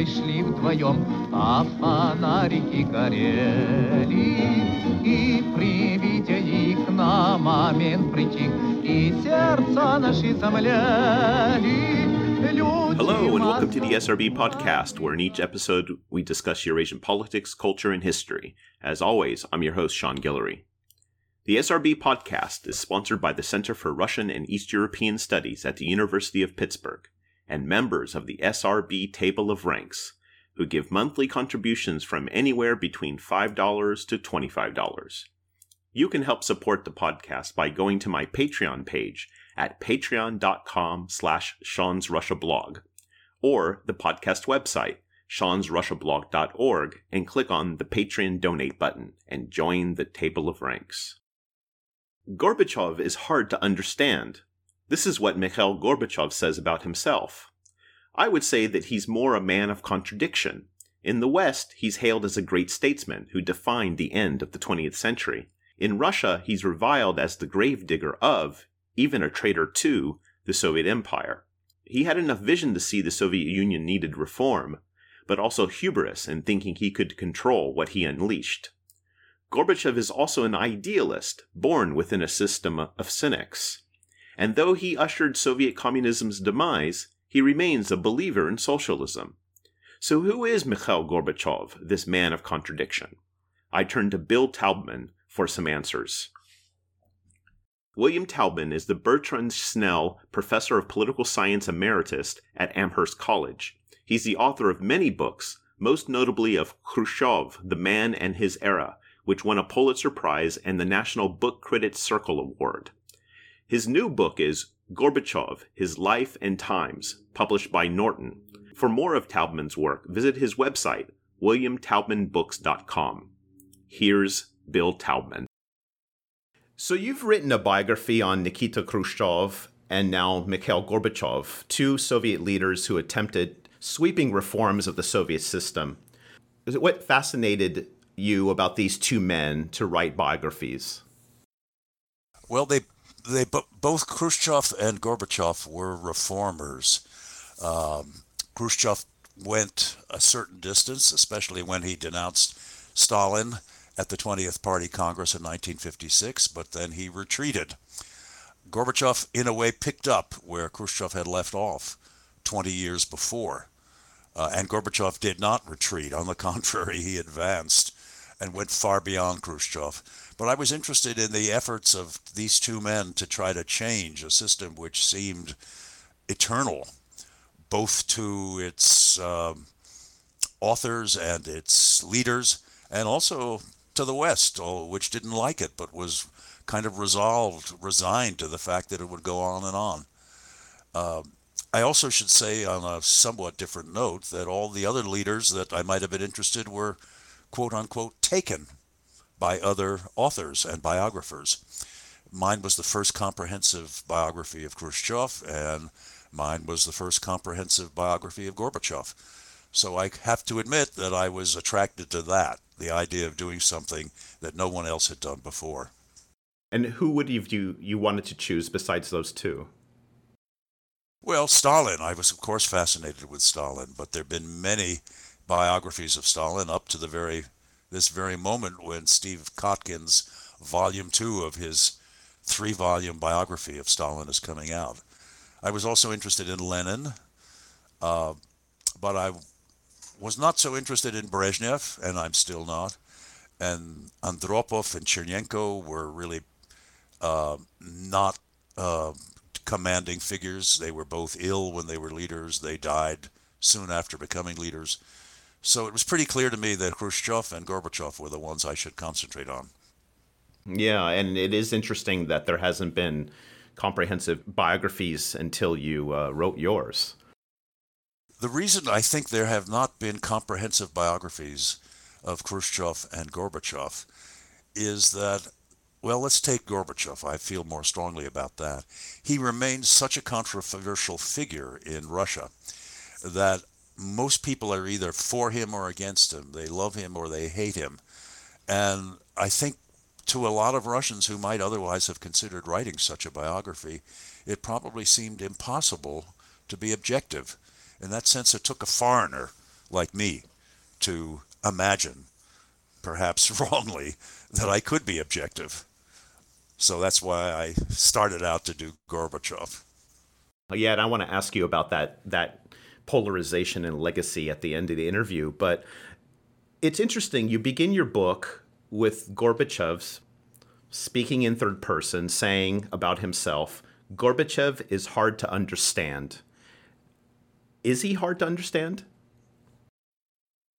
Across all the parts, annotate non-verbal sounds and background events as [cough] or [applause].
дорогой шли вдвоем, а фонарики горели. И при виде их на момент притих, и сердца наши замляли. Hello, and welcome to the SRB podcast, where in each episode we discuss Eurasian politics, culture, and history. As always, I'm your host, Sean Guillory. The SRB podcast is sponsored by the Center for Russian and East European Studies at the University of Pittsburgh and members of the SRB Table of Ranks, who give monthly contributions from anywhere between $5 to $25. You can help support the podcast by going to my Patreon page at patreon.com slash Sean's Russia blog or the podcast website, seansrussiablog.org, and click on the Patreon donate button and join the Table of Ranks. Gorbachev is hard to understand. This is what Mikhail Gorbachev says about himself. I would say that he's more a man of contradiction. In the West, he's hailed as a great statesman who defined the end of the 20th century. In Russia, he's reviled as the gravedigger of, even a traitor to, the Soviet Empire. He had enough vision to see the Soviet Union needed reform, but also hubris in thinking he could control what he unleashed. Gorbachev is also an idealist, born within a system of cynics. And though he ushered Soviet communism's demise, he remains a believer in socialism. So who is Mikhail Gorbachev, this man of contradiction? I turn to Bill Taubman for some answers. William Taubman is the Bertrand Snell Professor of Political Science Emeritus at Amherst College. He's the author of many books, most notably of Khrushchev, The Man and His Era, which won a Pulitzer Prize and the National Book Critics Circle Award. His new book is Gorbachev, His Life and Times, published by Norton. For more of Taubman's work, visit his website, williamtaubmanbooks.com. Here's Bill Taubman. So you've written a biography on Nikita Khrushchev and now Mikhail Gorbachev, two Soviet leaders who attempted sweeping reforms of the Soviet system. What fascinated you about these two men to write biographies? Well, they they both Khrushchev and Gorbachev were reformers. Um, Khrushchev went a certain distance, especially when he denounced Stalin at the 20th Party Congress in 1956, but then he retreated. Gorbachev, in a way, picked up where Khrushchev had left off 20 years before. Uh, and Gorbachev did not retreat. On the [laughs] contrary, he advanced and went far beyond Khrushchev. But I was interested in the efforts of these two men to try to change a system which seemed eternal, both to its um, authors and its leaders, and also to the West, which didn't like it but was kind of resolved, resigned to the fact that it would go on and on. Uh, I also should say, on a somewhat different note, that all the other leaders that I might have been interested were quote unquote taken by other authors and biographers. Mine was the first comprehensive biography of Khrushchev, and mine was the first comprehensive biography of Gorbachev. So I have to admit that I was attracted to that, the idea of doing something that no one else had done before. And who would you you, you wanted to choose besides those two? Well, Stalin. I was of course fascinated with Stalin, but there have been many biographies of Stalin up to the very this very moment when Steve Kotkin's volume two of his three volume biography of Stalin is coming out. I was also interested in Lenin, uh, but I was not so interested in Brezhnev, and I'm still not. And Andropov and Chernenko were really uh, not uh, commanding figures. They were both ill when they were leaders. They died soon after becoming leaders. So it was pretty clear to me that Khrushchev and Gorbachev were the ones I should concentrate on. Yeah, and it is interesting that there hasn't been comprehensive biographies until you uh, wrote yours. The reason I think there have not been comprehensive biographies of Khrushchev and Gorbachev is that, well, let's take Gorbachev. I feel more strongly about that. He remains such a controversial figure in Russia that most people are either for him or against him. They love him or they hate him. And I think to a lot of Russians who might otherwise have considered writing such a biography, it probably seemed impossible to be objective. In that sense, it took a foreigner like me to imagine, perhaps [laughs] wrongly, that I could be objective. So that's why I started out to do Gorbachev. Yeah, and I want to ask you about that that polarization and legacy at the end of the interview, but it's interesting. You begin your book with Gorbachev's speaking in third person, saying about himself, Gorbachev is hard to understand. Is he hard to understand?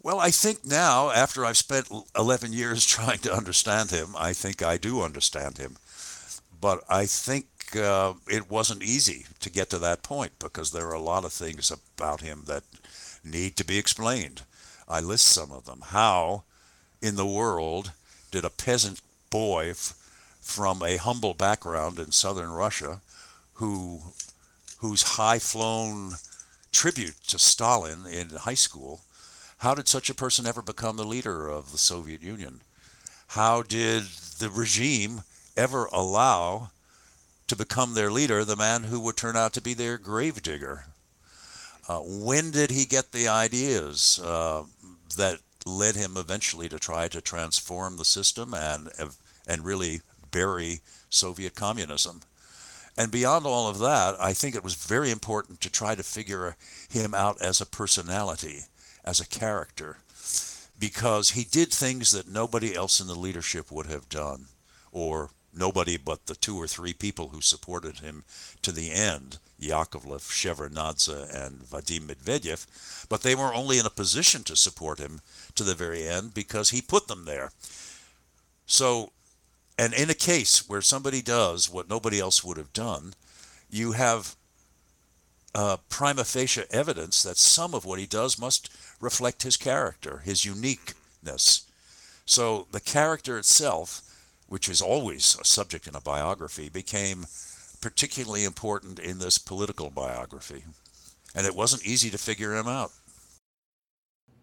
Well, I think now, after I've spent 11 years [laughs] trying to understand him, I think I do understand him. But I think uh, it wasn't easy to get to that point because there are a lot of things about him that need to be explained. I list some of them. How in the world did a peasant boy f- from a humble background in southern Russia who whose high-flown tribute to Stalin in high school how did such a person ever become the leader of the Soviet Union? How did the regime ever allow to become their leader the man who would turn out to be their gravedigger? Uh, when did he get the ideas uh, that led him eventually to try to transform the system and and really bury Soviet communism? And beyond all of that, I think it was very important to try to figure him out as a personality as a character because he did things that nobody else in the leadership would have done, or nobody but the two or three people who supported him to the end Yakovlev, Shevardnadze, and Vadim Medvedev. But they were only in a position to support him to the very end because he put them there. So, and in a case where somebody does what nobody else would have done, you have uh, prima facie evidence that some of what he does must reflect his character, his uniqueness. So the character itself, which is always a subject in a biography, became particularly important in this political biography. And it wasn't easy to figure him out.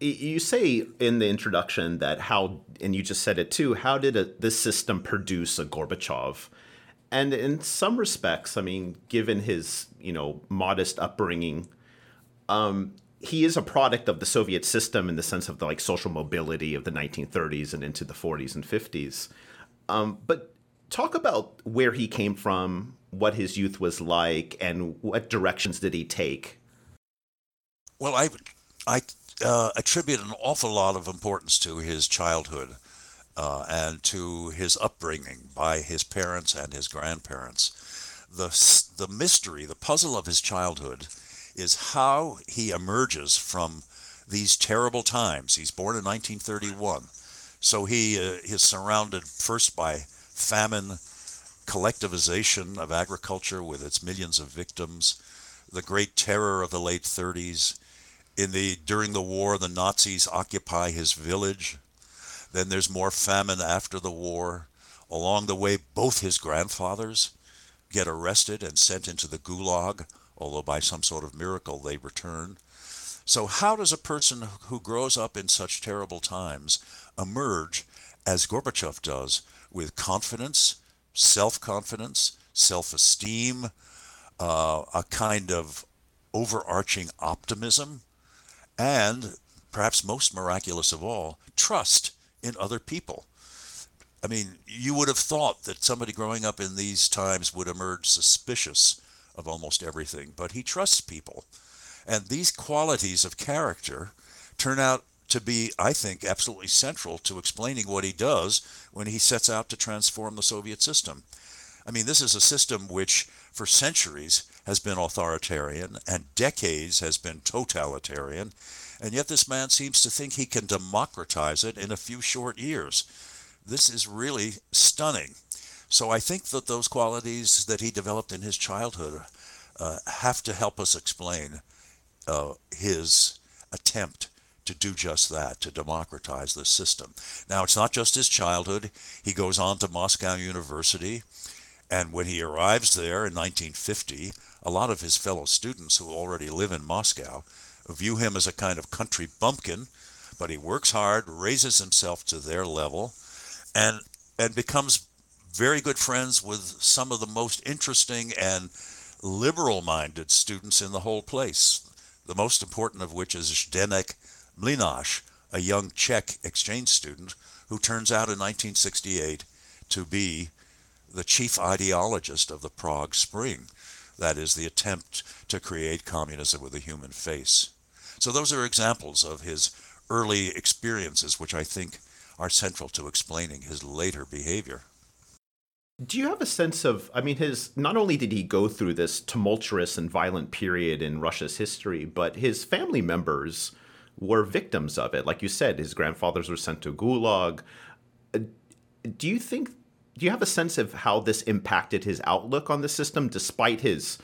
You say in the introduction that how, and you just said it too, how did a, this system produce a Gorbachev? And in some respects, I mean, given his, you know, modest upbringing, um, he is a product of the Soviet system in the sense of the like social mobility of the 1930s and into the 40s and 50s. Um, but talk about where he came from, what his youth was like, and what directions did he take? Well, I I uh, attribute an awful lot of importance to his childhood uh, and to his upbringing by his parents and his grandparents. The the mystery, the puzzle of his childhood is how he emerges from these terrible times. He's born in 1931, so he uh, is surrounded first by famine, collectivization of agriculture with its millions of victims, the Great Terror of the late 30s. In the during the war, the Nazis occupy his village. Then there's more famine after the war. Along the way, both his grandfathers get arrested and sent into the Gulag although by some sort of miracle they return. So, how does a person who grows up in such terrible times emerge, as Gorbachev does, with confidence, self confidence, self esteem, uh, a kind of overarching optimism, and perhaps most miraculous of all, trust in other people? I mean, you would have thought that somebody growing up in these times would emerge suspicious of almost everything, but he trusts people. And these qualities of character turn out to be, I think, absolutely central to explaining what he does when he sets out to transform the Soviet system. I mean, this is a system which, for centuries, has been authoritarian and decades has been totalitarian, and yet this man seems to think he can democratize it in a few short years. This is really stunning. So I think that those qualities that he developed in his childhood uh, have to help us explain uh, his attempt to do just that, to democratize the system. Now, it's not just his childhood. He goes on to Moscow University, and when he arrives there in 1950, a lot of his fellow students who already live in Moscow view him as a kind of country bumpkin, but he works hard, raises himself to their level, and and becomes very good friends with some of the most interesting and liberal minded students in the whole place. The most important of which is Zdenek Mlynář, a young Czech exchange student who turns out in 1968 to be the chief ideologist of the Prague Spring. That is, the attempt to create communism with a human face. So, those are examples of his early experiences, which I think are central to explaining his later behavior. Do you have a sense of, I mean, his, not only did he go through this tumultuous and violent period in Russia's history, but his family members were victims of it. Like you said, his grandfathers were sent to Gulag. Uh, do you think, do you have a sense of how this impacted his outlook on the system despite his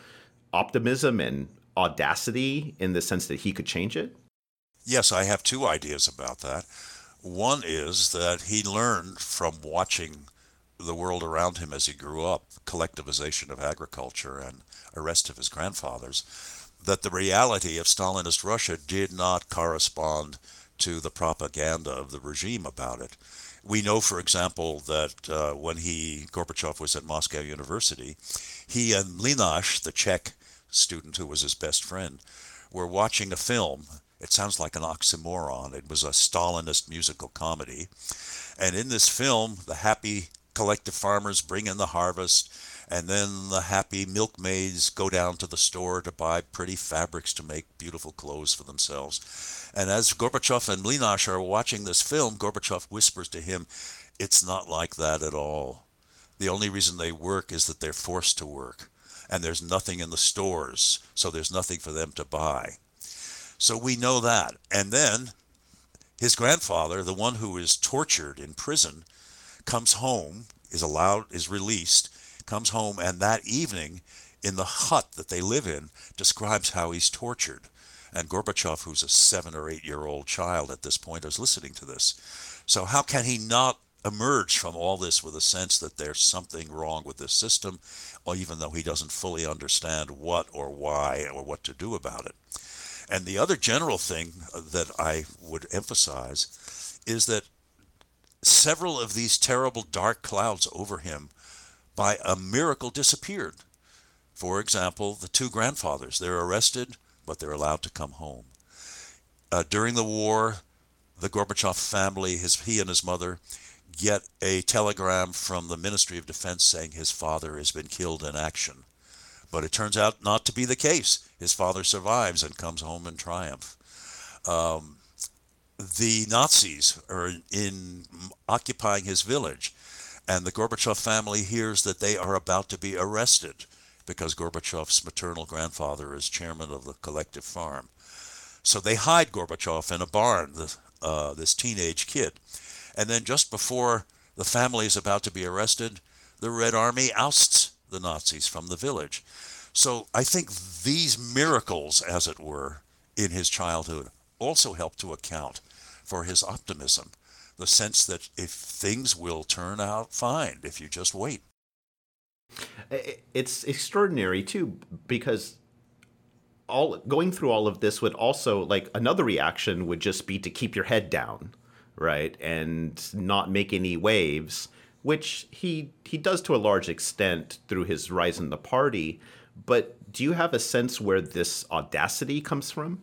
optimism and audacity in the sense that he could change it? Yes, I have two ideas about that. One is that he learned from watching the world around him as he grew up, collectivization of agriculture and arrest of his grandfathers, that the reality of Stalinist Russia did not correspond to the propaganda of the regime about it. We know, for example, that uh, when he Gorbachev was at Moscow University, he and Mlynář, the Czech student who was his best friend, were watching a film. It sounds like an oxymoron. It was a Stalinist musical comedy. And in this film, the happy collective farmers bring in the harvest, and then the happy milkmaids go down to the store to buy pretty fabrics to make beautiful clothes for themselves. And as Gorbachev and Mlynář are watching this film, Gorbachev whispers to him, It's not like that at all. The only reason they work is that they're forced to work. And there's nothing in the stores, so there's nothing for them to buy. So we know that. And then his grandfather, the one who is tortured in prison, comes home, is allowed, is released, comes home, and that evening, in the hut that they live in, describes how he's tortured. And Gorbachev, who's a seven or eight year old child at this point, is listening to this. So, how can he not emerge from all this with a sense that there's something wrong with this system, or even though he doesn't fully understand what or why or what to do about it? And the other general thing that I would emphasize is that several of these terrible dark clouds over him by a miracle disappeared. For example, the two grandfathers, they're arrested, but they're allowed to come home. Uh, during the war, the Gorbachev family, his, he and his mother, get a telegram from the Ministry of Defense saying his father has been killed in action. But it turns out not to be the case. His father survives and comes home in triumph. Um, the Nazis are in occupying his village, and the Gorbachev family hears that they are about to be arrested because Gorbachev's maternal grandfather is chairman of the collective farm. So they hide Gorbachev in a barn, uh, this teenage kid. And then just before the family is about to be arrested, the Red Army ousts the Nazis from the village. So I think these miracles, as it were, in his childhood also help to account for his optimism, the sense that if things will turn out fine if you just wait. It's extraordinary too because all going through all of this would also like another reaction would just be to keep your head down, right? And not make any waves, which he he does to a large extent through his rise in the party. But do you have a sense where this audacity comes from?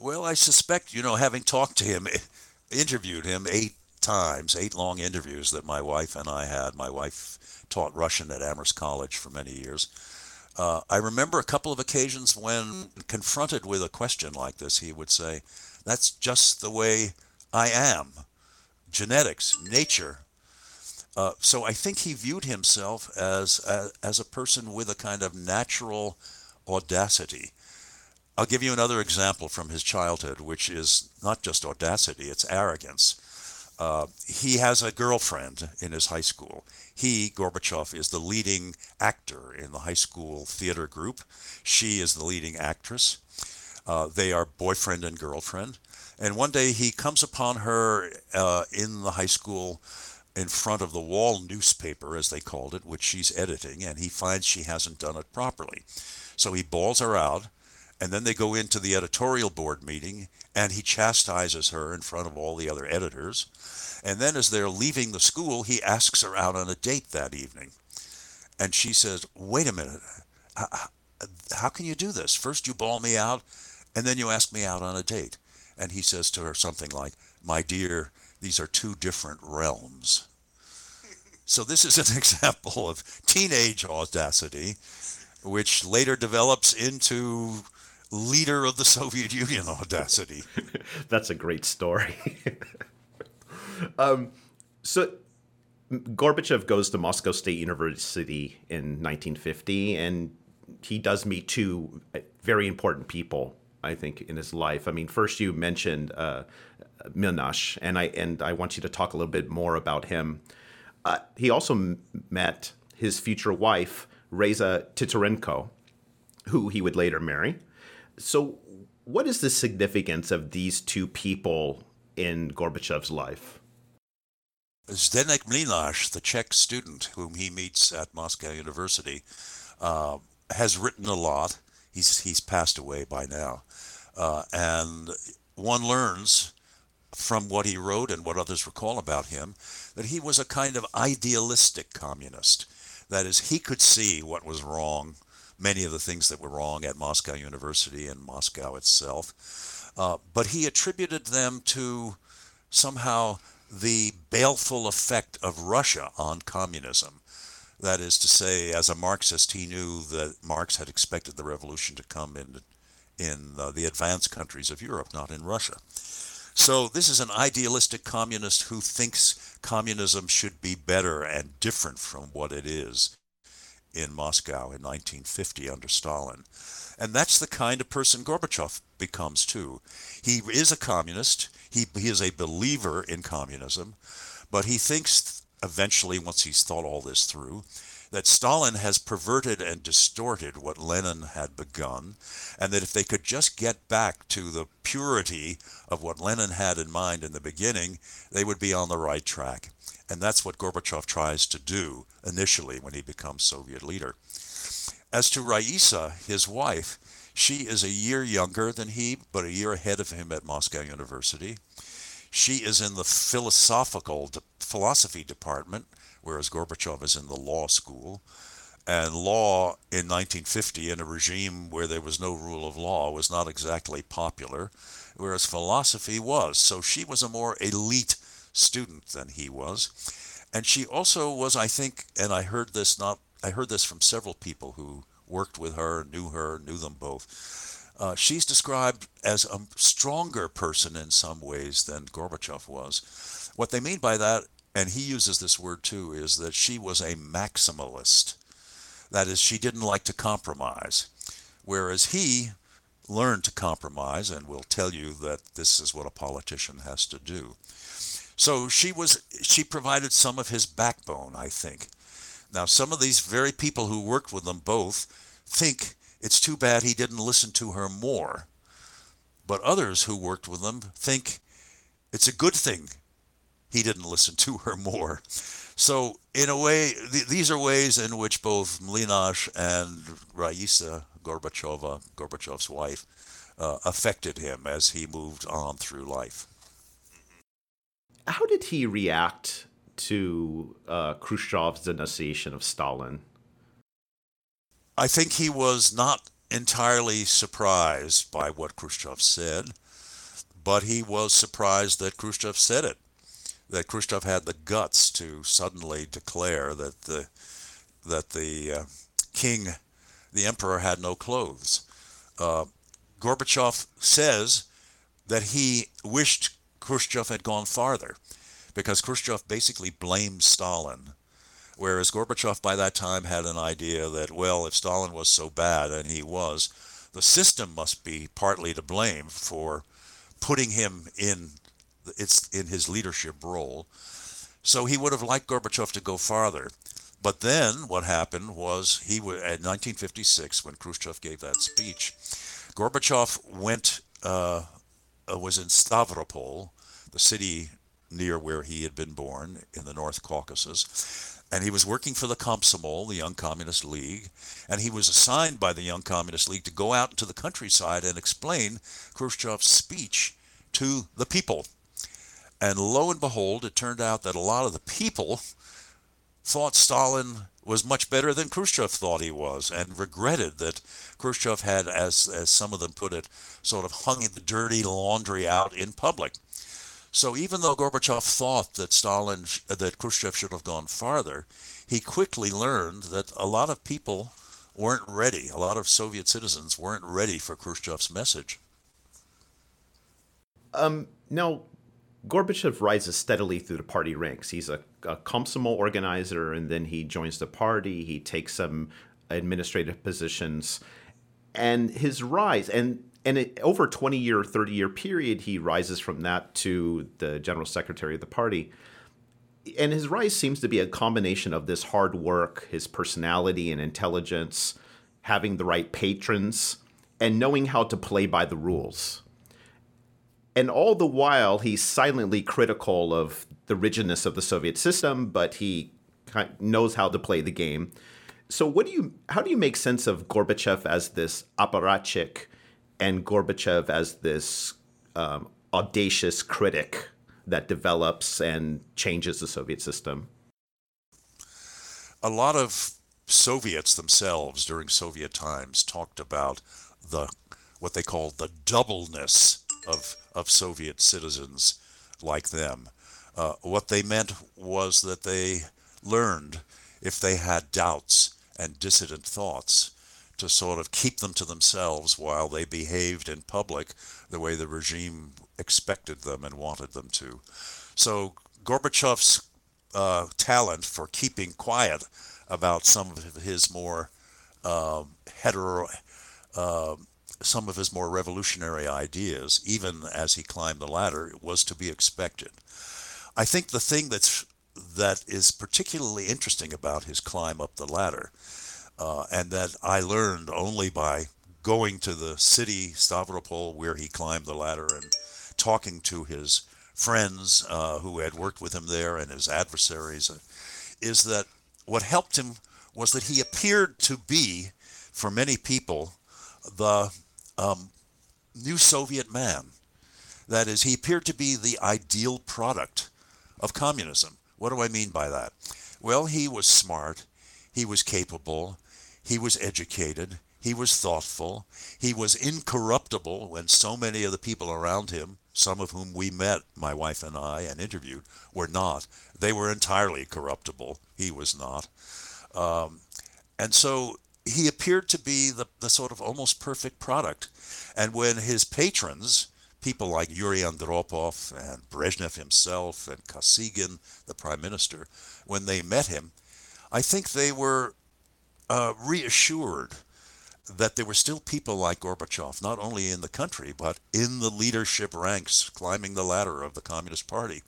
Well, I suspect, you know, having talked to him, [laughs] interviewed him eight times, eight long interviews that my wife and I had. My wife taught Russian at Amherst College for many years. Uh, I remember a couple of occasions when confronted with a question like this, he would say, That's just the way I am. Genetics, nature. Uh, so I think he viewed himself as, as, as a person with a kind of natural audacity I'll give you another example from his childhood, which is not just audacity, it's arrogance. Uh, he has a girlfriend in his high school. He, Gorbachev, is the leading actor in the high school theater group. She is the leading actress. Uh, they are boyfriend and girlfriend. And one day he comes upon her uh, in the high school in front of the wall newspaper, as they called it, which she's editing, and he finds she hasn't done it properly. So he bawls her out and then they go into the editorial board meeting, and he chastises her in front of all the other editors. And then, as they're leaving the school, he asks her out on a date that evening. And she says, Wait a minute. Uh, uh, how can you do this? First, you bawl me out, and then you ask me out on a date. and he says to her something like, My dear, these are two different realms. So this is an [laughs] example of teenage audacity, which later develops into leader of the Soviet Union audacity. [laughs] That's a great story. [laughs] um, so Gorbachev goes to Moscow State University in 1950, and he does meet two very important people, I think, in his life. I mean, first you mentioned uh, Mlynář, and I and I want you to talk a little bit more about him. Uh, he also m- met his future wife, Raisa Titarenko, who he would later marry. So, what is the significance of these two people in Gorbachev's life? Zdenek Mlynář, the Czech student whom he meets at Moscow University, uh, has written a lot. He's he's passed away by now, uh, and one learns from what he wrote and what others recall about him that he was a kind of idealistic communist. That is, he could see what was wrong, many of the things that were wrong at Moscow University and Moscow itself, uh, but he attributed them to somehow the baleful effect of Russia on communism. That is to say, as a Marxist, he knew that Marx had expected the revolution to come in in uh, the advanced countries of Europe, not in Russia. So this is an idealistic communist who thinks communism should be better and different from what it is in Moscow in 1950 under Stalin. And that's the kind of person Gorbachev becomes too. He is a communist. He, he is a believer in communism, but he thinks eventually, once he's thought all this through, that Stalin has perverted and distorted what Lenin had begun, and that if they could just get back to the purity of what Lenin had in mind in the beginning, they would be on the right track. And that's what Gorbachev tries to do initially when he becomes Soviet leader. As to Raisa, his wife, she is a year younger than he, but a year ahead of him at Moscow University. She is in the philosophical philosophy department, whereas Gorbachev is in the law school. And law in 1950, in a regime where there was no rule of law, was not exactly popular, whereas philosophy was. So she was a more elite student than he was. And she also was, I think, and I heard this not I heard this from several people who worked with her, knew her, knew them both. Uh, she's described as a stronger person in some ways than Gorbachev was. What they mean by that, and he uses this word too, is that she was a maximalist. That is, she didn't like to compromise. Whereas he learned to compromise and will tell you that this is what a politician has to do. So she was she provided some of his backbone, I think. Now some of these very people who worked with them both think it's too bad he didn't listen to her more. But others who worked with them think it's a good thing he didn't listen to her more. So, in a way, th- these are ways in which both Mlynář and Raisa Gorbachova, Gorbachev's wife, uh, affected him as he moved on through life. How did he react to uh, Khrushchev's denunciation of Stalin? I think he was not entirely surprised by what Khrushchev said, but he was surprised that Khrushchev said it that Khrushchev had the guts to suddenly declare that the that the uh, king, the emperor, had no clothes. Uh, Gorbachev says that he wished Khrushchev had gone farther, because Khrushchev basically blamed Stalin, whereas Gorbachev by that time had an idea that well, if Stalin was so bad, and he was, the system must be partly to blame for putting him in it's in his leadership role. So he would have liked Gorbachev to go farther. But then what happened was he was in 1956 when Khrushchev gave that speech. Gorbachev went uh, uh, was in Stavropol, the city near where he had been born in the North Caucasus, and he was working for the Komsomol, the Young Communist League, and he was assigned by the Young Communist League to go out into the countryside and explain Khrushchev's speech to the people. And lo and behold, it turned out that a lot of the people thought Stalin was much better than Khrushchev thought he was, and regretted that Khrushchev had, as as some of them put it, sort of hung the dirty laundry out in public. So even though Gorbachev thought that Stalin that Khrushchev should have gone farther, he quickly learned that a lot of people weren't ready. A lot of Soviet citizens weren't ready for Khrushchev's message. Um, now, Gorbachev rises steadily through the party ranks. He's a, a Komsomol organizer, and then he joins the party. He takes some administrative positions, and his rise and and it, over a 20 year 30 year period he rises from that to the general secretary of the party and his rise seems to be a combination of this hard work his personality and intelligence having the right patrons and knowing how to play by the rules and all the while he's silently critical of the rigidness of the Soviet system, but he knows how to play the game. So, what do you? How do you make sense of Gorbachev as this apparatchik, and Gorbachev as this um, audacious critic that develops and changes the Soviet system? A lot of Soviets themselves during Soviet times talked about the what they called the doubleness of of Soviet citizens like them. Uh, what they meant was that they learned if they had doubts and dissident thoughts to sort of keep them to themselves while they behaved in public the way the regime expected them and wanted them to. So Gorbachev's uh, talent for keeping quiet about some of his more uh, hetero, uh, some of his more revolutionary ideas, even as he climbed the ladder, was to be expected. I think the thing that's that is particularly interesting about his climb up the ladder, uh, and that I learned only by going to the city Stavropol where he climbed the ladder and talking to his friends uh, who had worked with him there and his adversaries, uh, is that what helped him was that he appeared to be, for many people, the um, new Soviet man. That is, he appeared to be the ideal product of communism. What do I mean by that? Well, he was smart, he was capable, he was educated, he was thoughtful, he was incorruptible when so many of the people around him, some of whom we met, my wife and I, and interviewed, were not. They were entirely corruptible. He was not. Um, and so he appeared to be the, the sort of almost perfect product. And when his patrons, people like Yuri Andropov and Brezhnev himself and Kosygin, the prime minister, when they met him, I think they were uh, reassured that there were still people like Gorbachev, not only in the country, but in the leadership ranks, climbing the ladder of the Communist Party.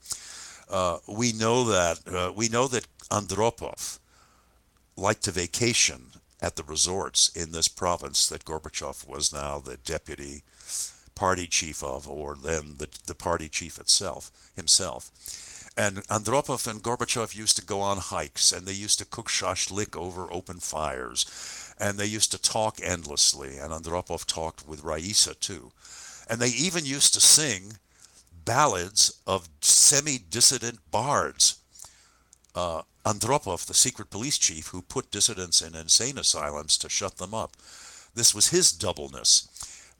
Uh, we know that uh, we know that Andropov liked to vacation at the resorts in this province that Gorbachev was now the deputy party chief of, or then the, the party chief itself himself. And Andropov and Gorbachev used to go on hikes, and they used to cook shashlik over open fires, and they used to talk endlessly. And Andropov talked with Raisa too, and they even used to sing ballads of semi-dissident bards. Uh, Andropov, the secret police chief who put dissidents in insane asylums to shut them up. This was his doubleness.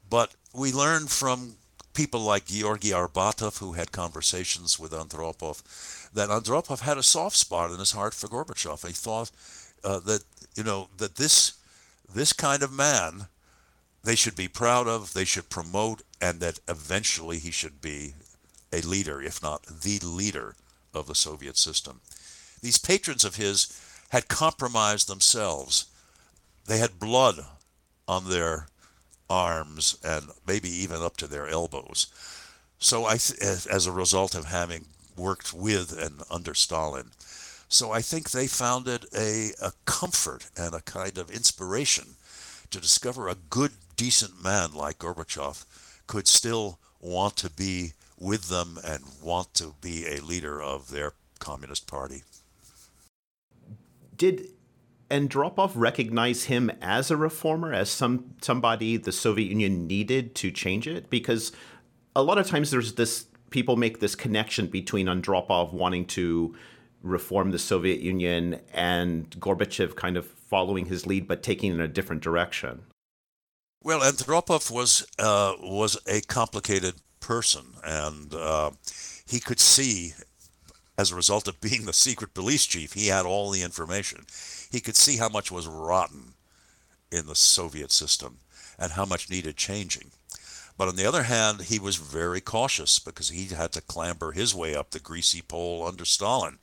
But we learned from people like Georgy Arbatov, who had conversations with Andropov, that Andropov had a soft spot in his heart for Gorbachev. He thought uh, that you know that this this kind of man they should be proud of, they should promote, and that eventually he should be a leader, if not the leader of the Soviet system. These patrons of his had compromised themselves. They had blood on their arms and maybe even up to their elbows. So I, as a result of having worked with and under Stalin, so I think they found it a, a comfort and a kind of inspiration to discover a good, decent man like Gorbachev could still want to be with them and want to be a leader of their Communist Party did Andropov recognize him as a reformer, as some somebody the Soviet Union needed to change it? Because a lot of times there's this people make this connection between Andropov wanting to reform the Soviet Union and Gorbachev kind of following his lead but taking in a different direction? Well, Andropov was uh, was a complicated person, and uh, he could see, as a result of being the secret police chief, he had all the information. He could see how much was rotten in the Soviet system and how much needed changing. But on the other hand, he was very cautious because he had to clamber his way up the greasy pole under Stalin.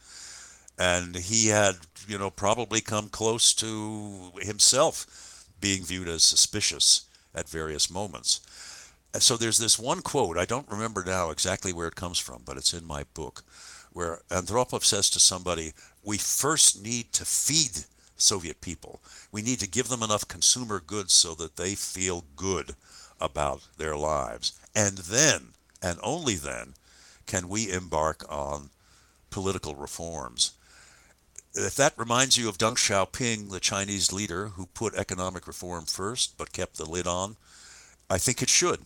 And he had, you know, probably come close to himself being viewed as suspicious at various moments. So there's this one quote, I don't remember now exactly where it comes from, but it's in my book, where Andropov says to somebody, We first need to feed Soviet people. We need to give them enough consumer goods so that they feel good about their lives. And then, and only then, can we embark on political reforms. If that reminds you of Deng Xiaoping, the Chinese leader who put economic reform first but kept the lid on, I think it should.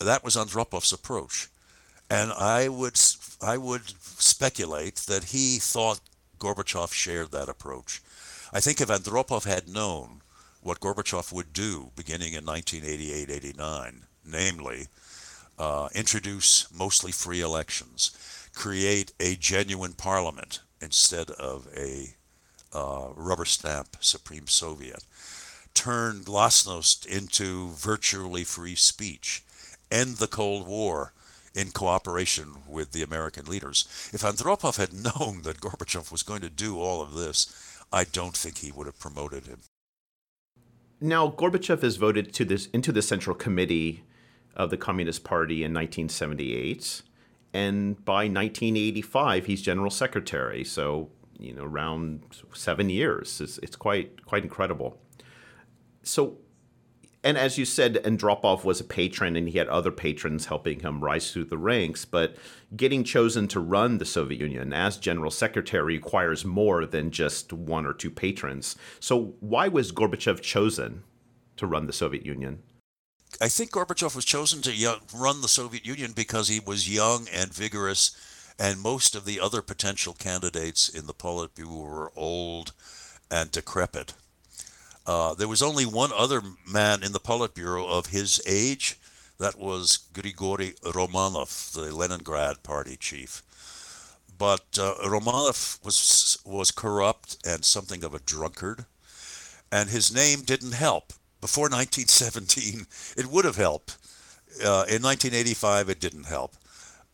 That was Andropov's approach. And I would, I would speculate that he thought Gorbachev shared that approach. I think if Andropov had known what Gorbachev would do beginning in 1988 89, namely, uh, introduce mostly free elections, create a genuine parliament instead of a uh, rubber stamp Supreme Soviet, turn glasnost into virtually free speech, end the Cold War in cooperation with the American leaders. If Andropov had [laughs] known that Gorbachev was going to do all of this, I don't think he would have promoted him. Now, Gorbachev is voted to this into the Central Committee of the Communist Party in 1978, and by 1985 he's General Secretary. So you know, around seven years. It's, it's quite quite incredible. So and as you said, Andropov was a patron and he had other patrons helping him rise through the ranks. But getting chosen to run the Soviet Union as general secretary requires more than just one or two patrons. So, why was Gorbachev chosen to run the Soviet Union? I think Gorbachev was chosen to run the Soviet Union because he was young and vigorous, and most of the other potential candidates in the Politburo were old and decrepit. Uh, there was only one other man in the Politburo of his age. That was Grigory Romanov, the Leningrad party chief. But uh, Romanov was was corrupt and something of a drunkard, and his name didn't help. Before [laughs] 1917, it would have helped. Uh, in 1985, it didn't help.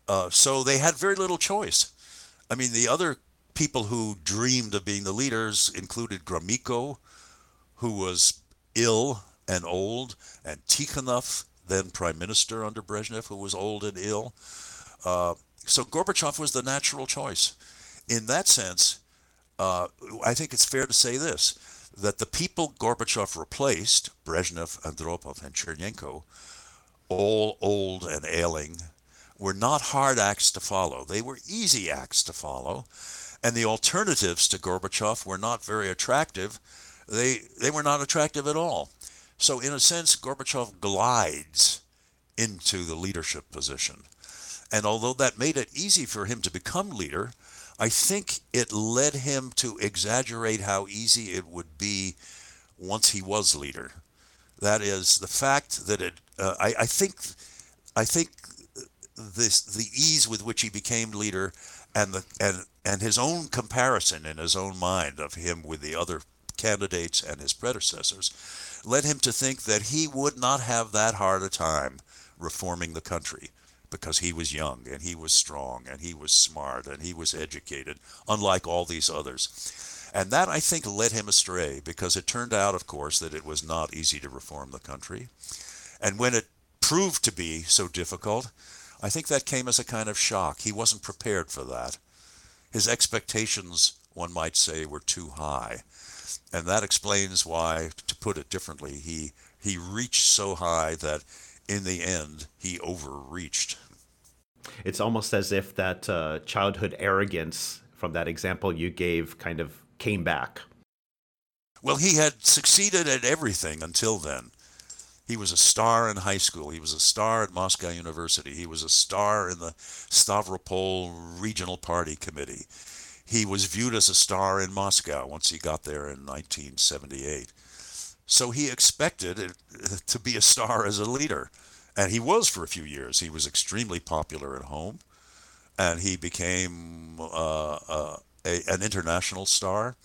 Uh, so they had very little choice. I mean, the other people who dreamed of being the leaders included Gromyko, who was ill and old, and Tikhonov, then prime minister under Brezhnev, who was old and ill. Uh, so Gorbachev was the natural choice. In that sense, uh, I think it's fair to say this that the people Gorbachev replaced, Brezhnev, Andropov, and Chernenko, all old and ailing, were not hard acts to follow. They were easy acts to follow. And the alternatives to Gorbachev were not very attractive they they were not attractive at all. So in a sense, Gorbachev glides into the leadership position. And although that made it easy for him to become leader, I think it led him to exaggerate how easy it would be once he was leader. That is the fact that it. Uh, I, I think. I think this the ease with which he became leader, and the and and his own comparison in his own mind of him with the other candidates and his predecessors led him to think that he would not have that hard a time reforming the country because he was young and he was strong and he was smart and he was educated, unlike all these others. And that, I think, led him astray because it turned out, of course, that it was not easy to reform the country. And when it proved to be so difficult, I think that came as a kind of shock. He wasn't prepared for that. His expectations, one might say, were too high and that explains why, to put it differently, he he reached so high that in the end he overreached. It's almost as if that uh, childhood arrogance from that example you gave kind of came back. Well, he had succeeded at everything until then. He was a star in high school. He was a star at Moscow University. He was a star in the Stavropol Regional Party Committee. He was viewed as a star in Moscow once he got there in 1978. So he expected [laughs] to be a star as a leader. And he was for a few years. He was extremely popular at home. And he became uh, uh, a, an international star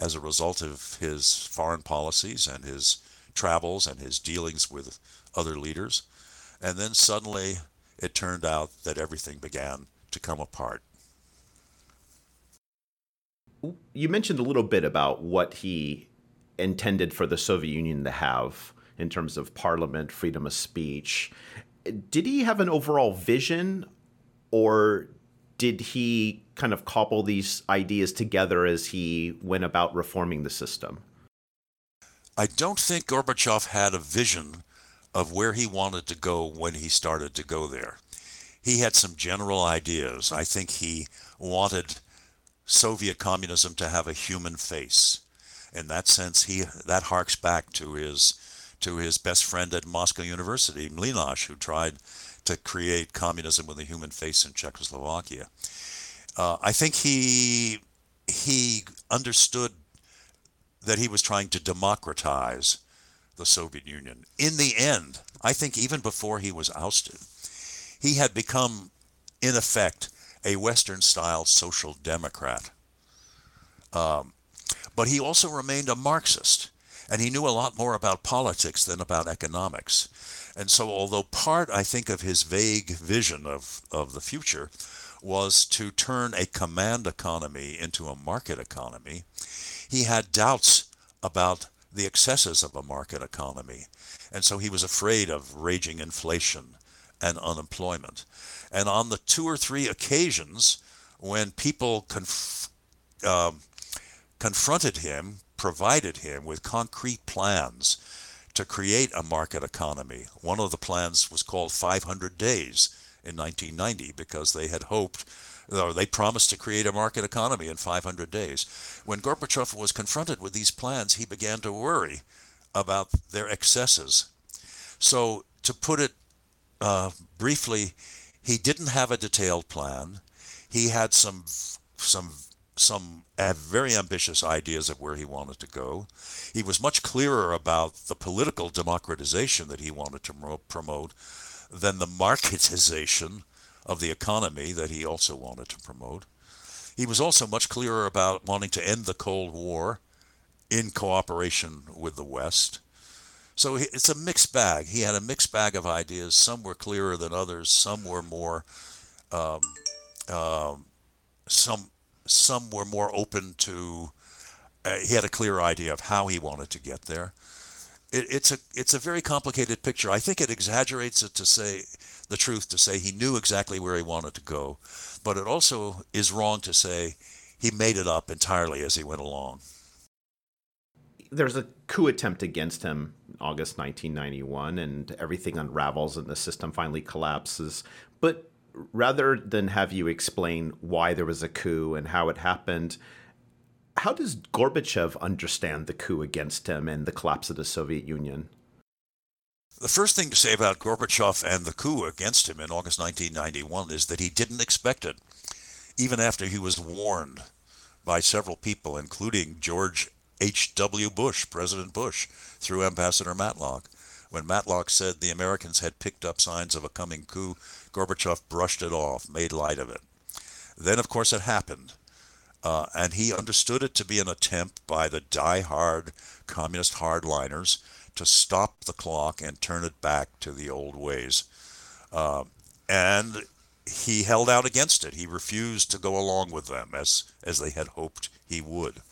as a result of his foreign policies and his travels and his dealings with other leaders. And then suddenly it turned out that everything began to come apart. You mentioned a little bit about what he intended for the Soviet Union to have in terms of parliament, freedom of speech. Did he have an overall vision, or did he kind of cobble these ideas together as he went about reforming the system? I don't think Gorbachev had a vision of where he wanted to go when he started to go there. He had some general ideas. I think he wanted Soviet communism to have a human face. In that sense, he that harks back to his to his best friend at Moscow University, Mlynář, who tried to create communism with a human face in Czechoslovakia. Uh, I think he he understood that he was trying to democratize the Soviet Union. In the end, I think even before he was ousted, he had become, in effect, a Western style social democrat. Um, but he also remained a Marxist, and he knew a lot more about politics than about economics. And so, although part, I think, of his vague vision of, of the future was to turn a command economy into a market economy, he had doubts about the excesses of a market economy. And so he was afraid of raging inflation and unemployment. And on the two or three occasions when people conf- uh, confronted him, provided him with concrete plans to create a market economy, one of the plans was called 500 Days in 1990 because they had hoped or they promised to create a market economy in 500 days. When Gorbachev was confronted with these plans, he began to worry about their excesses. So, to put it uh, briefly, he didn't have a detailed plan. He had some some some very ambitious ideas of where he wanted to go. He was much clearer about the political democratization that he wanted to promote than the marketization of the economy that he also wanted to promote. He was also much clearer about wanting to end the Cold War in cooperation with the West. So it's a mixed bag. He had a mixed bag of ideas. Some were clearer than others. Some were more, um, um, some some were more open to. Uh, he had a clear idea of how he wanted to get there. It, it's a it's a very complicated picture. I think it exaggerates it to say the truth to say he knew exactly where he wanted to go, but it also is wrong to say he made it up entirely as he went along. There's a coup attempt against him August 1991, and everything unravels and the system finally collapses. But rather than have you explain why there was a coup and how it happened, how does Gorbachev understand the coup against him and the collapse of the Soviet Union? The first thing to say about Gorbachev and the coup against him in August 1991 is that he didn't expect it, even after he was warned by several people, including George H.W. Bush, President Bush, through Ambassador Matlock. When Matlock said the Americans had picked up signs of a coming coup, Gorbachev brushed it off, made light of it. Then, of course, it happened. Uh, and he understood it to be an attempt by the die-hard communist hardliners to stop the clock and turn it back to the old ways. Uh, and he held out against it. He refused to go along with them as, as they had hoped he would.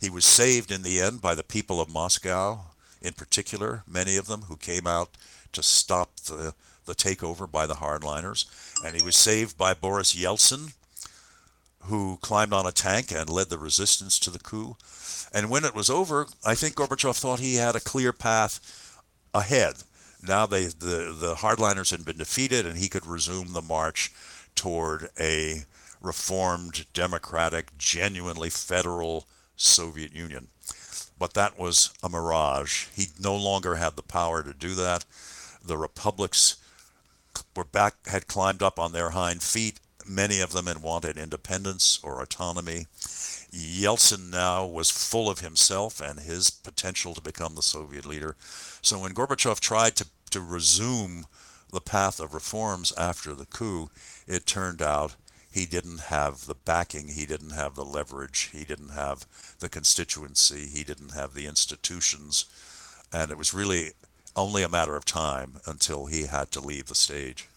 He was saved in the end by the people of Moscow, in particular, many of them who came out to stop the, the takeover by the hardliners. And he was saved by Boris Yeltsin, who climbed on a tank and led the resistance to the coup. And when it was over, I think Gorbachev thought he had a clear path ahead. Now they, the, the hardliners had been defeated, and he could resume the march toward a reformed, democratic, genuinely federal Soviet Union. But that was a mirage. He no longer had the power to do that. The republics were back, had climbed up on their hind feet. many of them had wanted independence or autonomy. Yeltsin now was full of himself and his potential to become the Soviet leader. So when Gorbachev tried to, to resume the path of reforms after the coup, it turned out he didn't have the backing, he didn't have the leverage, he didn't have the constituency, he didn't have the institutions, and it was really only a matter of time until he had to leave the stage.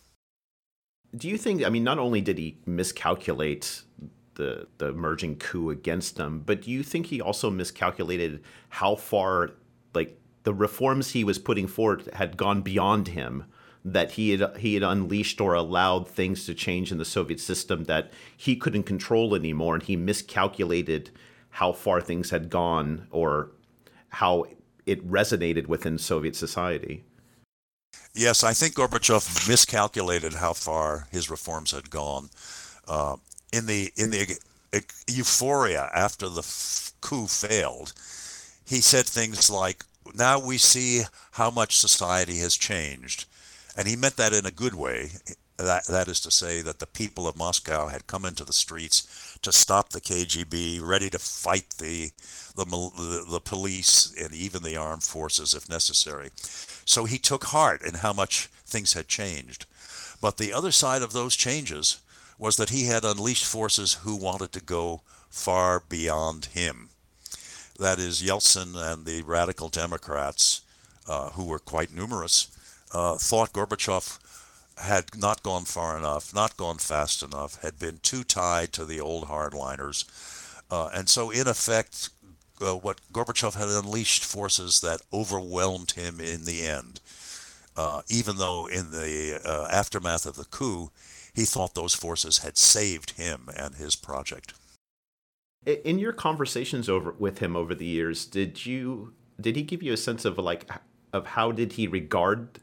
Do you think, I mean, not only did he miscalculate the, the emerging coup against him, but do you think he also miscalculated how far, like, the reforms he was putting forward had gone beyond him? That he had he had unleashed or allowed things to change in the Soviet system that he couldn't control anymore, and he miscalculated how far things had gone or how it resonated within Soviet society. Yes, I think Gorbachev miscalculated how far his reforms had gone. Uh, in the in the euphoria after the coup failed, he said things like, "Now we see how much society has changed." And he meant that in a good way. That, that is to say, that the people of Moscow had come into the streets to stop the KGB, ready to fight the, the, the, the police and even the armed forces if necessary. So he took heart in how much things had changed. But the other side of those changes was that he had unleashed forces who wanted to go far beyond him. That is, Yeltsin and the radical Democrats, uh, who were quite numerous, uh, thought Gorbachev had not gone far enough, not gone fast enough, had been too tied to the old hardliners. Uh, and so, in effect, uh, what Gorbachev had unleashed forces that overwhelmed him in the end. Uh, even though in the uh, aftermath of the coup, he thought those forces had saved him and his project. In your conversations over with him over the years, did you did he give you a sense of like of how did he regard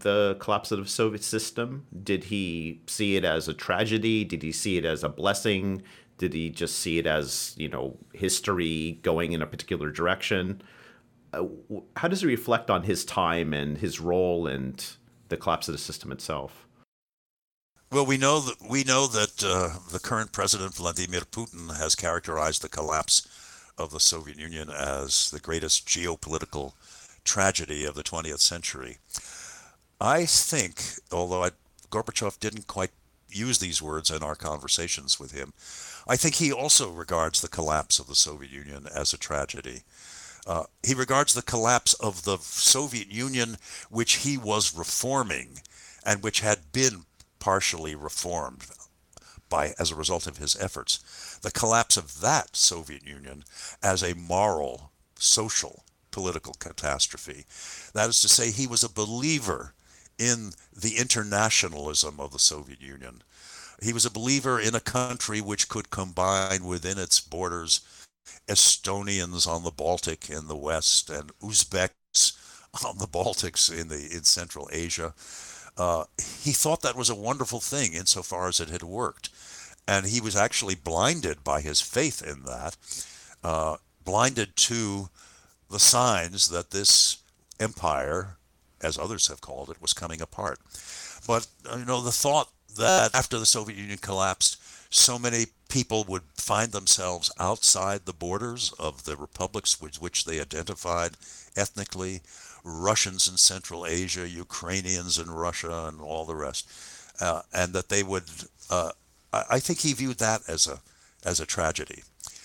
the collapse of the Soviet system? Did he see it as a tragedy? Did he see it as a blessing? Did he just see it as, you know, history going in a particular direction? Uh, how does he reflect on his time and his role and the collapse of the system itself? Well, we know that we know that uh, the current president Vladimir Putin has characterized the collapse of the Soviet Union as the greatest geopolitical tragedy of the 20th century. I think, although I, Gorbachev didn't quite use these words in our conversations with him, I think he also regards the collapse of the Soviet Union as a tragedy. Uh, he regards the collapse of the Soviet Union, which he was reforming and which had been partially reformed by as a result of his efforts, the collapse of that Soviet Union as a moral, social, political catastrophe. That is to say, he was a believer in the internationalism of the Soviet Union. He was a believer in a country which could combine within its borders Estonians on the Baltic in the west and Uzbeks [laughs] on the Baltics in the in Central Asia. Uh, he thought that was a wonderful thing insofar as it had worked, and he was actually blinded by his faith in that, uh, blinded to the signs that this empire as others have called it, was coming apart. But uh, you know, the thought that after the Soviet Union collapsed, so many people would find themselves outside the borders of the republics with which they identified ethnically, Russians in Central Asia, Ukrainians in Russia, and all the rest, uh, and that they would. Uh, I think he viewed that as a as a tragedy.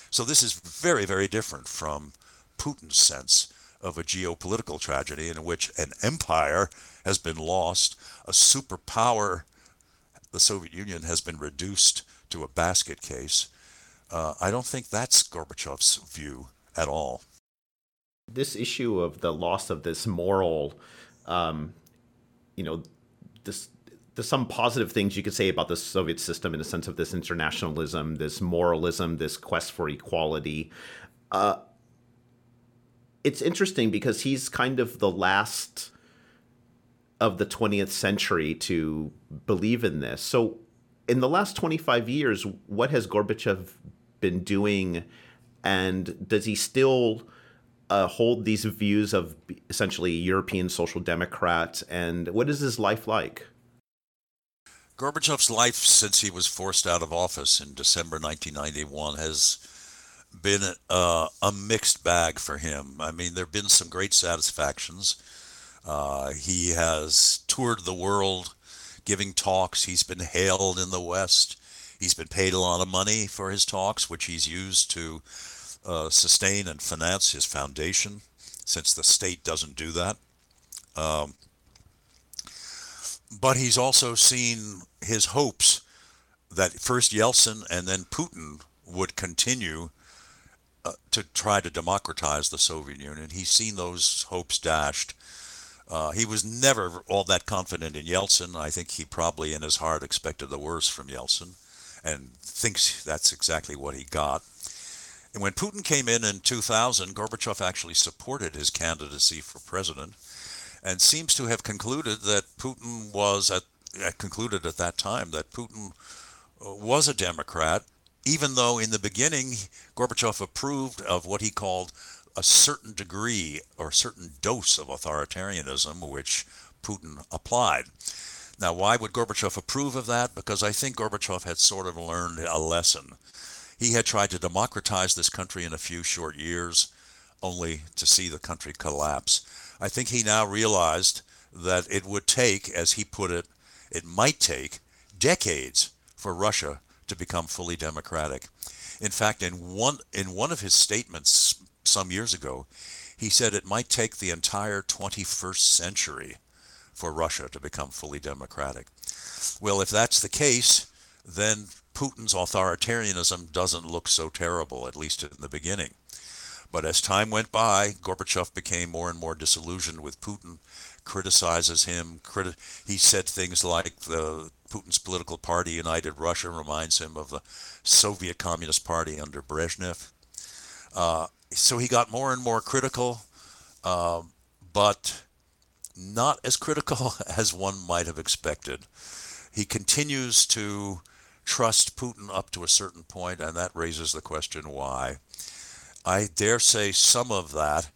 So this is very very different from Putin's sense of a geopolitical tragedy in which an empire has been lost, a superpower, the Soviet Union, has been reduced to a basket case. Uh, I don't think that's Gorbachev's view at all. This issue of the loss of this moral, um, you know, this there's some positive things you could say about the Soviet system in the sense of this internationalism, this moralism, this quest for equality. Uh, it's interesting because he's kind of the last of the 20th century to believe in this. So, in the last 25 years, what has Gorbachev been doing? And does he still uh, hold these views of essentially European social democrats? And what is his life like? Gorbachev's life since he was forced out of office in December 1991 has been a mixed bag for him. I mean, there have been some great satisfactions. Uh, he has toured the world giving talks. He's been hailed in the West. He's been paid a lot of money for his talks, which he's used to uh, sustain and finance his foundation, since the state doesn't do that. Um, but he's also seen his hopes that first Yeltsin and then Putin would continue uh, to try to democratize the Soviet Union. He's seen those hopes dashed. Uh, he was never all that confident in Yeltsin. I think he probably, in his heart, expected the worst from Yeltsin and thinks that's exactly what he got. And when Putin came in in 2000, Gorbachev actually supported his candidacy for president and seems to have concluded that Putin was at concluded at that time that Putin uh, was a Democrat, even though in the beginning Gorbachev approved of what he called a certain degree or a certain dose of authoritarianism, which Putin applied. Now, why would Gorbachev approve of that? Because I think Gorbachev had sort of learned a lesson. He had tried to democratize this country in a few short years, only to see the country collapse. I think he now realized that it would take, as he put it, it might take decades for Russia to become fully democratic. In fact, in one in one of his statements some years ago, he said it might take the entire 21st century for Russia to become fully democratic. Well, if that's the case, then Putin's authoritarianism doesn't look so terrible, at least in the beginning. But as time went by, Gorbachev became more and more disillusioned with Putin, criticizes him. Criti- he said things like the Putin's political party, United Russia, reminds him of the Soviet Communist Party under Brezhnev. Uh, so he got more and more critical, uh, but not as critical [laughs] as one might have expected. He continues to trust Putin up to a certain point, and that raises the question why. I dare say some of that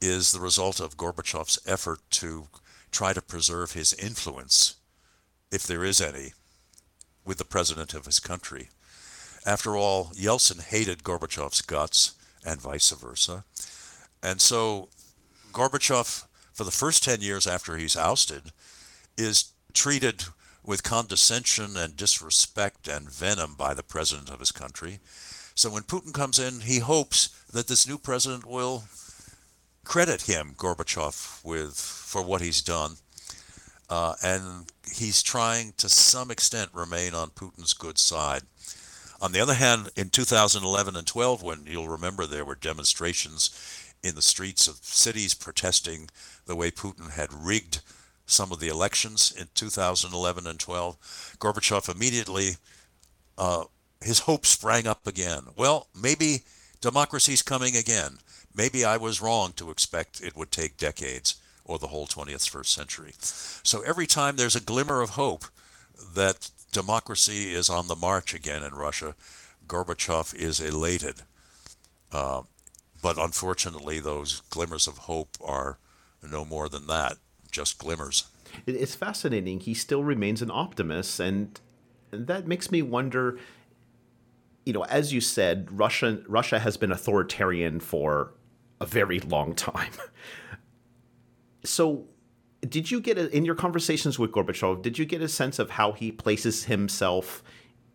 is the result of Gorbachev's effort to try to preserve his influence, if there is any, with the president of his country. After all, Yeltsin hated Gorbachev's guts and vice versa. And so Gorbachev, for the first 10 years after he's ousted, is treated with condescension and disrespect and venom by the president of his country. So when Putin comes in, he hopes that this new president will credit him, Gorbachev, with for what he's done. Uh, and he's trying to some extent remain on Putin's good side. On the other hand, in 2011 and 12, when you'll remember there were demonstrations in the streets of cities protesting the way Putin had rigged some of the elections in 2011 and 12, Gorbachev immediately uh, his hope sprang up again. Well, maybe democracy's coming again. Maybe I was wrong to expect it would take decades or the whole 20th first century. So every time there's a glimmer of hope that democracy is on the march again in Russia, Gorbachev is elated. Uh, but unfortunately, those glimmers of hope are no more than that, just glimmers. It's fascinating. He still remains an optimist, and that makes me wonder you know, as you said, Russia Russia has been authoritarian for a very long time. [laughs] so, did you get a, in your conversations with Gorbachev? Did you get a sense of how he places himself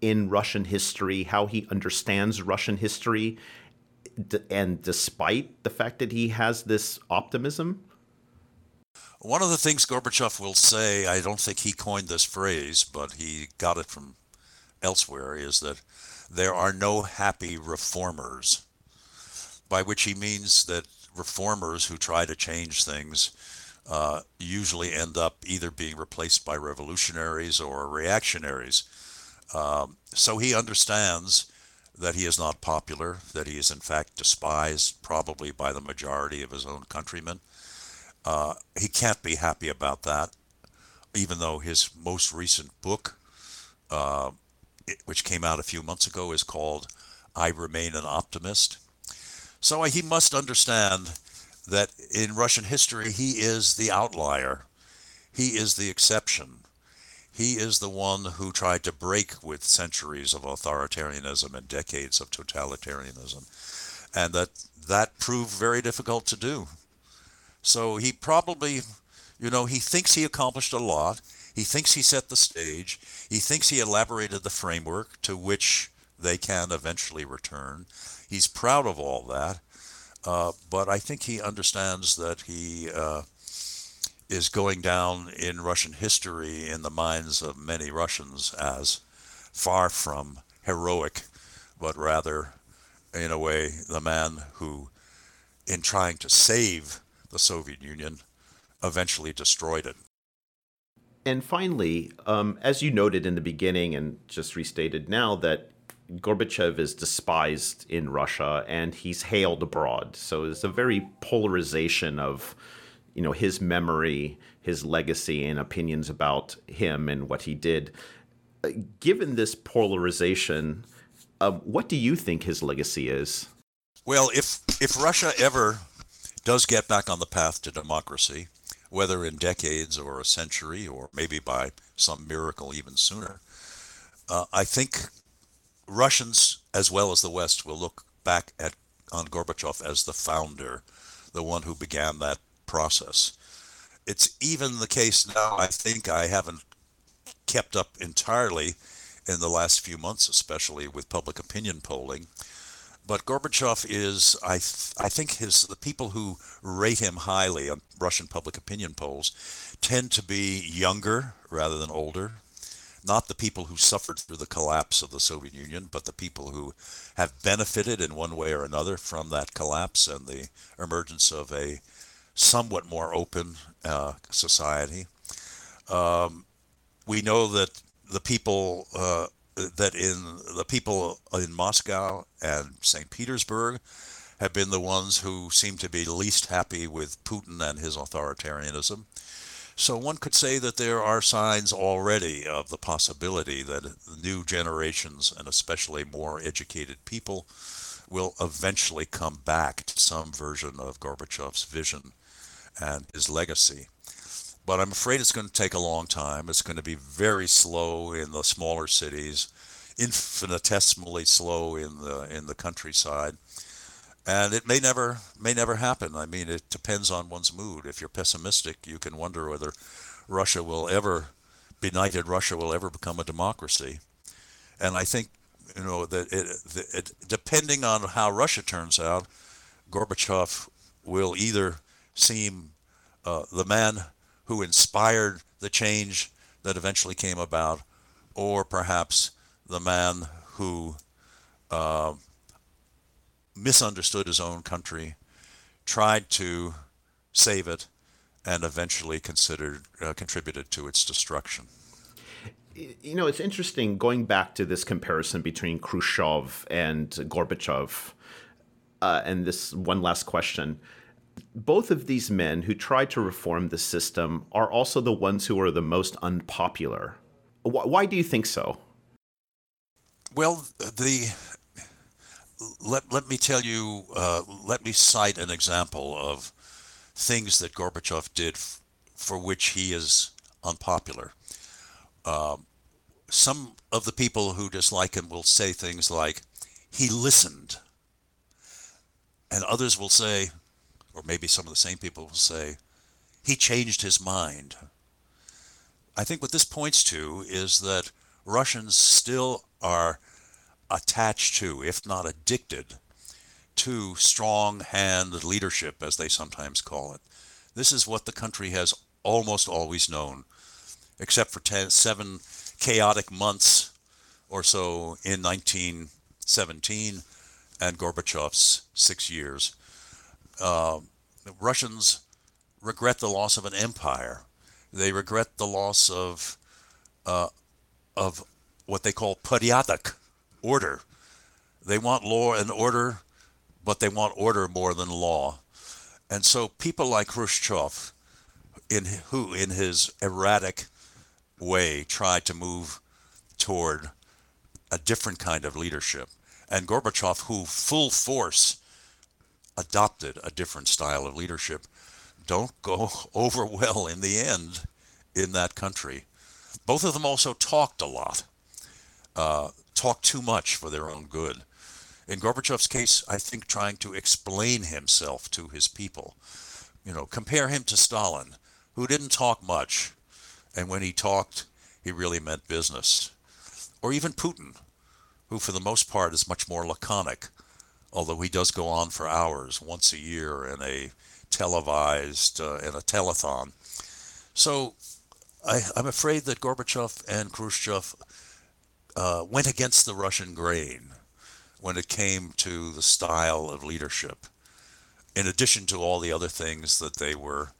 in Russian history, how he understands Russian history, and despite the fact that he has this optimism? One of the things Gorbachev will say, I don't think he coined this phrase, but he got it from elsewhere, is that there are no happy reformers, by which he means that reformers who try to change things uh, usually end up either being replaced by revolutionaries or reactionaries. Um, so he understands that he is not popular, that he is in fact despised probably by the majority of his own countrymen. Uh, he can't be happy about that, even though his most recent book uh, which came out a few months ago, is called I Remain an Optimist. So he must understand that in Russian history, he is the outlier, he is the exception. he is the one who tried to break with centuries of authoritarianism and decades of totalitarianism, and that that proved very difficult to do. So he probably, you know, he thinks he accomplished a lot. He thinks he set the stage. He thinks he elaborated the framework to which they can eventually return. He's proud of all that. Uh, but I think he understands that he uh, is going down in Russian history in the minds of many Russians as far from heroic, but rather, in a way, the man who, in trying to save the Soviet Union, eventually destroyed it. And finally, um, as you noted in the beginning and just restated now, that Gorbachev is despised in Russia and he's hailed abroad. So there's a very polarization of, you know, his memory, his legacy, and opinions about him and what he did. Given this polarization, uh, what do you think his legacy is? Well, if if Russia ever does get back on the path to democracy, whether in decades or a century or maybe by some miracle even sooner, uh, I think Russians as well as the West will look back at on Gorbachev as the founder, the one who began that process. It's even the case now. I think I haven't kept up entirely in the last few months, especially with public opinion polling. But Gorbachev is, I, th- I think, his the people who rate him highly on Russian public opinion polls tend to be younger rather than older not the people who suffered through the collapse of the Soviet Union, but the people who have benefited in one way or another from that collapse and the emergence of a somewhat more open uh, society. Um, we know that the people uh, that in the people in Moscow and St. Petersburg have been the ones who seem to be least happy with Putin and his authoritarianism. So one could say that there are signs already of the possibility that new generations, and especially more educated people, will eventually come back to some version of Gorbachev's vision and his legacy. But I'm afraid it's going to take a long time. It's going to be very slow in the smaller cities, infinitesimally slow in the in the countryside and it may never may never happen. I mean, it depends on one's mood. If you're pessimistic, you can wonder whether Russia will ever, benighted Russia will ever become a democracy. And I think you know that it, it, depending on how Russia turns out, Gorbachev will either seem uh, the man who inspired the change that eventually came about, or perhaps the man who uh, misunderstood his own country, tried to save it, and eventually considered uh, contributed to its destruction. You know, it's interesting going back to this comparison between Khrushchev and Gorbachev. Uh, and this one last question. Both of these men who tried to reform the system are also the ones who are the most unpopular. Why do you think so? Well, the let, let me tell you, uh, let me cite an example of things that Gorbachev did f- for which he is unpopular. Uh, some of the people who dislike him will say things like, he listened. And others will say, or maybe some of the same people will say, he changed his mind. I think what this points to is that Russians still are attached to, if not addicted, to strong hand leadership, as they sometimes call it. This is what the country has almost always known, except for ten, seven chaotic months or so in 1917 and Gorbachev's six years. Uh, Russians regret the loss of an empire. They regret the loss of uh, of what they call poryadok, order. They want law and order, but they want order more than law. And so people like Khrushchev, in who in his erratic way tried to move toward a different kind of leadership, and Gorbachev, who full force adopted a different style of leadership, don't go [laughs] over well in the end in that country. Both of them also talked a lot, uh, talked too much for their own good. In Gorbachev's case, I think trying to explain himself to his people. You know, compare him to Stalin, who didn't talk much, and when he talked, he really meant business. Or even Putin, who for the most part is much more laconic, although he does go on for hours once a year in a televised, uh, in a telethon. So I, am afraid that Gorbachev and Khrushchev uh, went against the Russian grain when it came to the style of leadership. In addition to all the other things that they were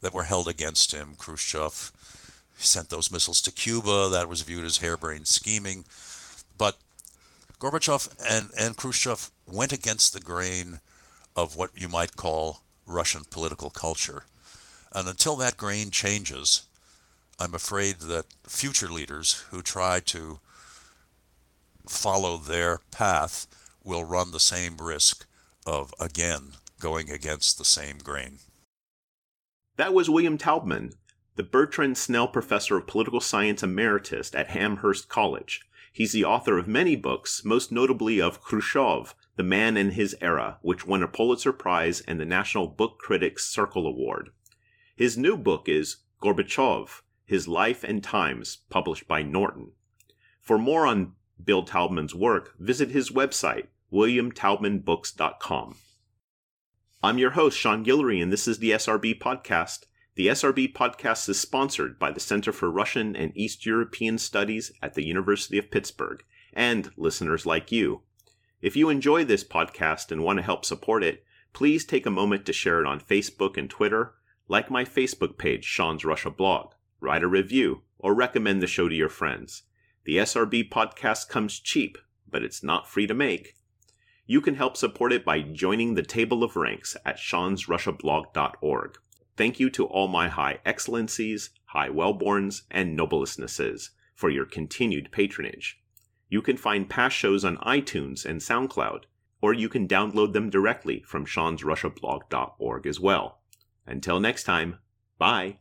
that were held against him, Khrushchev sent those missiles to Cuba. That was viewed as harebrained scheming. But Gorbachev and, and Khrushchev went against the grain of what you might call Russian political culture. And until that grain changes, I'm afraid that future leaders who try to follow their path will run the same risk of, again, going against the same grain. That was William Taubman, the Bertrand Snell Professor of Political Science Emeritus at Amherst College. He's the author of many books, most notably of Khrushchev, The Man in His Era, which won a Pulitzer Prize and the National Book Critics Circle Award. His new book is Gorbachev, His Life and Times, published by Norton. For more on Bill Taubman's work, visit his website, williamtaubmanbooks.com. I'm your host, Sean Guillory, and this is the SRB Podcast. The SRB Podcast is sponsored by the Center for Russian and East European Studies at the University of Pittsburgh, and listeners like you. If you enjoy this podcast and want to help support it, please take a moment to share it on Facebook and Twitter like my Facebook page, Sean's Russia blog, write a review, or recommend the show to your friends. The SRB podcast comes cheap, but it's not free to make. You can help support it by joining the table of ranks at seansrussiablog.org. Thank you to all my high excellencies, high wellborns, and noblestnesses for your continued patronage. You can find past shows on iTunes and SoundCloud, or you can download them directly from seansrussiablog.org as well. Until next time, bye.